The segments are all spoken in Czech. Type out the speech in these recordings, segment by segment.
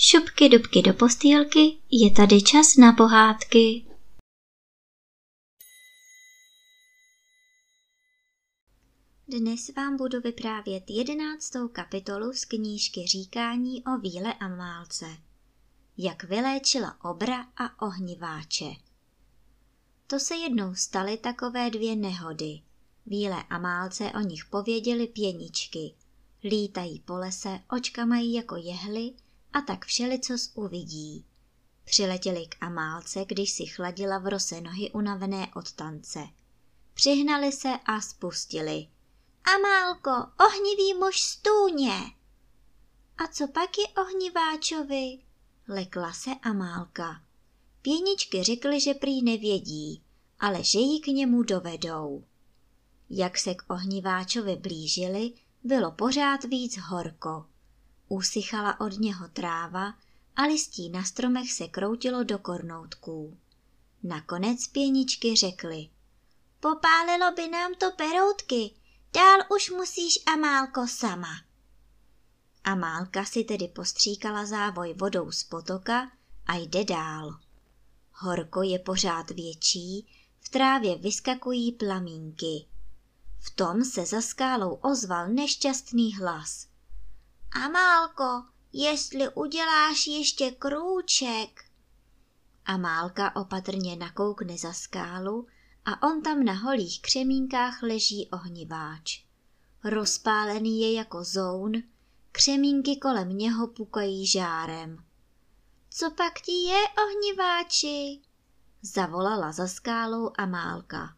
Šupky dubky do postýlky, je tady čas na pohádky. Dnes vám budu vyprávět jedenáctou kapitolu z knížky Říkání o víle a málce. Jak vyléčila obra a ohniváče. To se jednou staly takové dvě nehody. Víle a málce o nich pověděli pěničky. Lítají po lese, očka mají jako jehly a tak všelicos uvidí. Přiletěli k Amálce, když si chladila v rose nohy unavené od tance. Přihnali se a spustili. Amálko, ohnivý muž stůně! A co pak je ohniváčovi? Lekla se Amálka. Pěničky řekly, že prý nevědí, ale že ji k němu dovedou. Jak se k ohniváčovi blížili, bylo pořád víc horko. Usychala od něho tráva a listí na stromech se kroutilo do kornoutků. Nakonec pěničky řekly. Popálilo by nám to peroutky, dál už musíš Amálko sama. Amálka si tedy postříkala závoj vodou z potoka a jde dál. Horko je pořád větší, v trávě vyskakují plamínky. V tom se za skálou ozval nešťastný hlas. Amálko, jestli uděláš ještě krůček. Amálka opatrně nakoukne za skálu a on tam na holých křemínkách leží ohniváč. Rozpálený je jako zoun, křemínky kolem něho pukají žárem. Co pak ti je, ohniváči? Zavolala za skálou Amálka.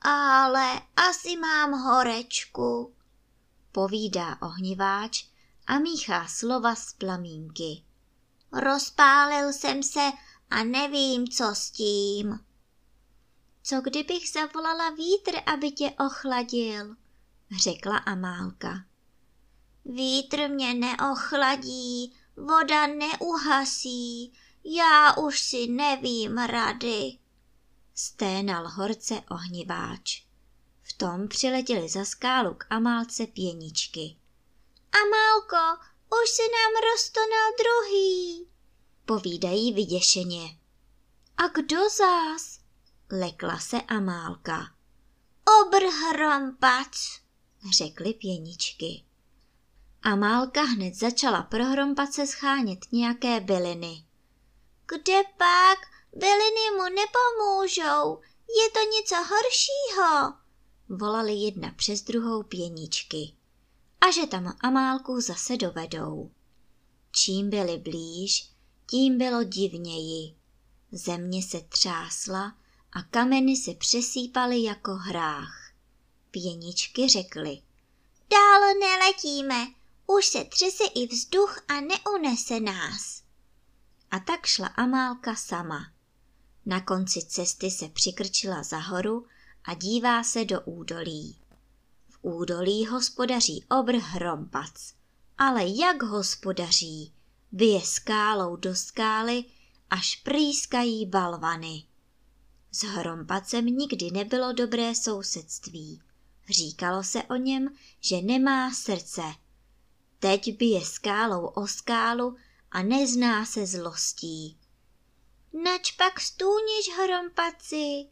Ale asi mám horečku, povídá ohniváč a míchá slova z plamínky. Rozpálil jsem se a nevím, co s tím. Co kdybych zavolala vítr, aby tě ochladil, řekla Amálka. Vítr mě neochladí, voda neuhasí, já už si nevím rady. Sténal horce ohniváč. V tom přiletěli za skálu k Amálce pěničky. Amálko, už se nám roztonal druhý, povídají vyděšeně. A kdo zás? Lekla se Amálka. Obrhrompac, řekly pěničky. Amálka hned začala prohrompat se schánět nějaké byliny. Kde pak? Byliny mu nepomůžou, je to něco horšího, volali jedna přes druhou pěničky a že tam Amálku zase dovedou. Čím byli blíž, tím bylo divněji. Země se třásla a kameny se přesýpaly jako hrách. Pěničky řekly. Dál neletíme, už se třese i vzduch a neunese nás. A tak šla Amálka sama. Na konci cesty se přikrčila za horu a dívá se do údolí údolí hospodaří obr hrompac. Ale jak hospodaří? Vyje skálou do skály, až prýskají balvany. S hrompacem nikdy nebylo dobré sousedství. Říkalo se o něm, že nemá srdce. Teď bije skálou o skálu a nezná se zlostí. Nač pak stůniš, hrompaci,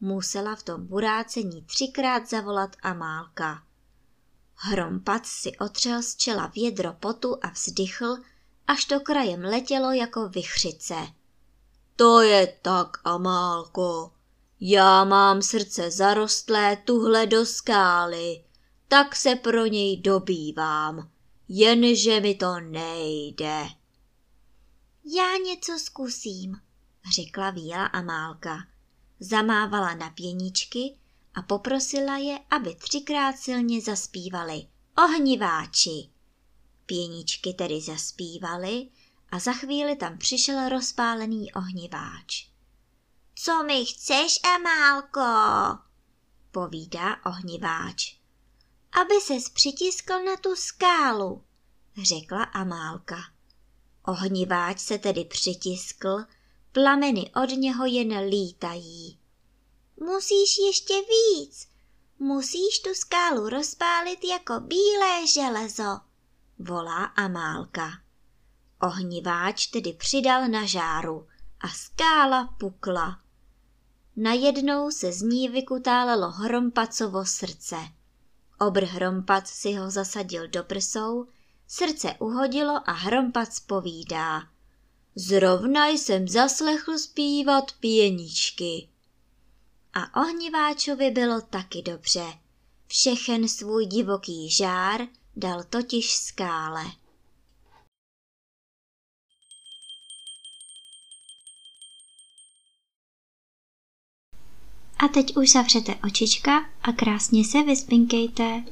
musela v tom burácení třikrát zavolat Amálka. Hrompac si otřel z čela vědro potu a vzdychl, až to krajem letělo jako vychřice. To je tak, Amálko. Já mám srdce zarostlé tuhle do skály, tak se pro něj dobývám, jenže mi to nejde. Já něco zkusím, řekla Víla Amálka zamávala na pěničky a poprosila je, aby třikrát silně zaspívali. Ohniváči! Pěničky tedy zaspívaly a za chvíli tam přišel rozpálený ohniváč. Co mi chceš, Amálko? povídá ohniváč. Aby ses přitiskl na tu skálu, řekla Amálka. Ohniváč se tedy přitiskl Plameny od něho jen lítají. Musíš ještě víc. Musíš tu skálu rozpálit jako bílé železo, volá Amálka. Ohniváč tedy přidal na žáru a skála pukla. Najednou se z ní vykutálelo hrompacovo srdce. Obr hrompac si ho zasadil do prsou, srdce uhodilo a hrompac povídá. Zrovna jsem zaslechl zpívat pěničky. A ohniváčovi bylo taky dobře. Všechen svůj divoký žár dal totiž skále. A teď už zavřete očička a krásně se vyspinkejte.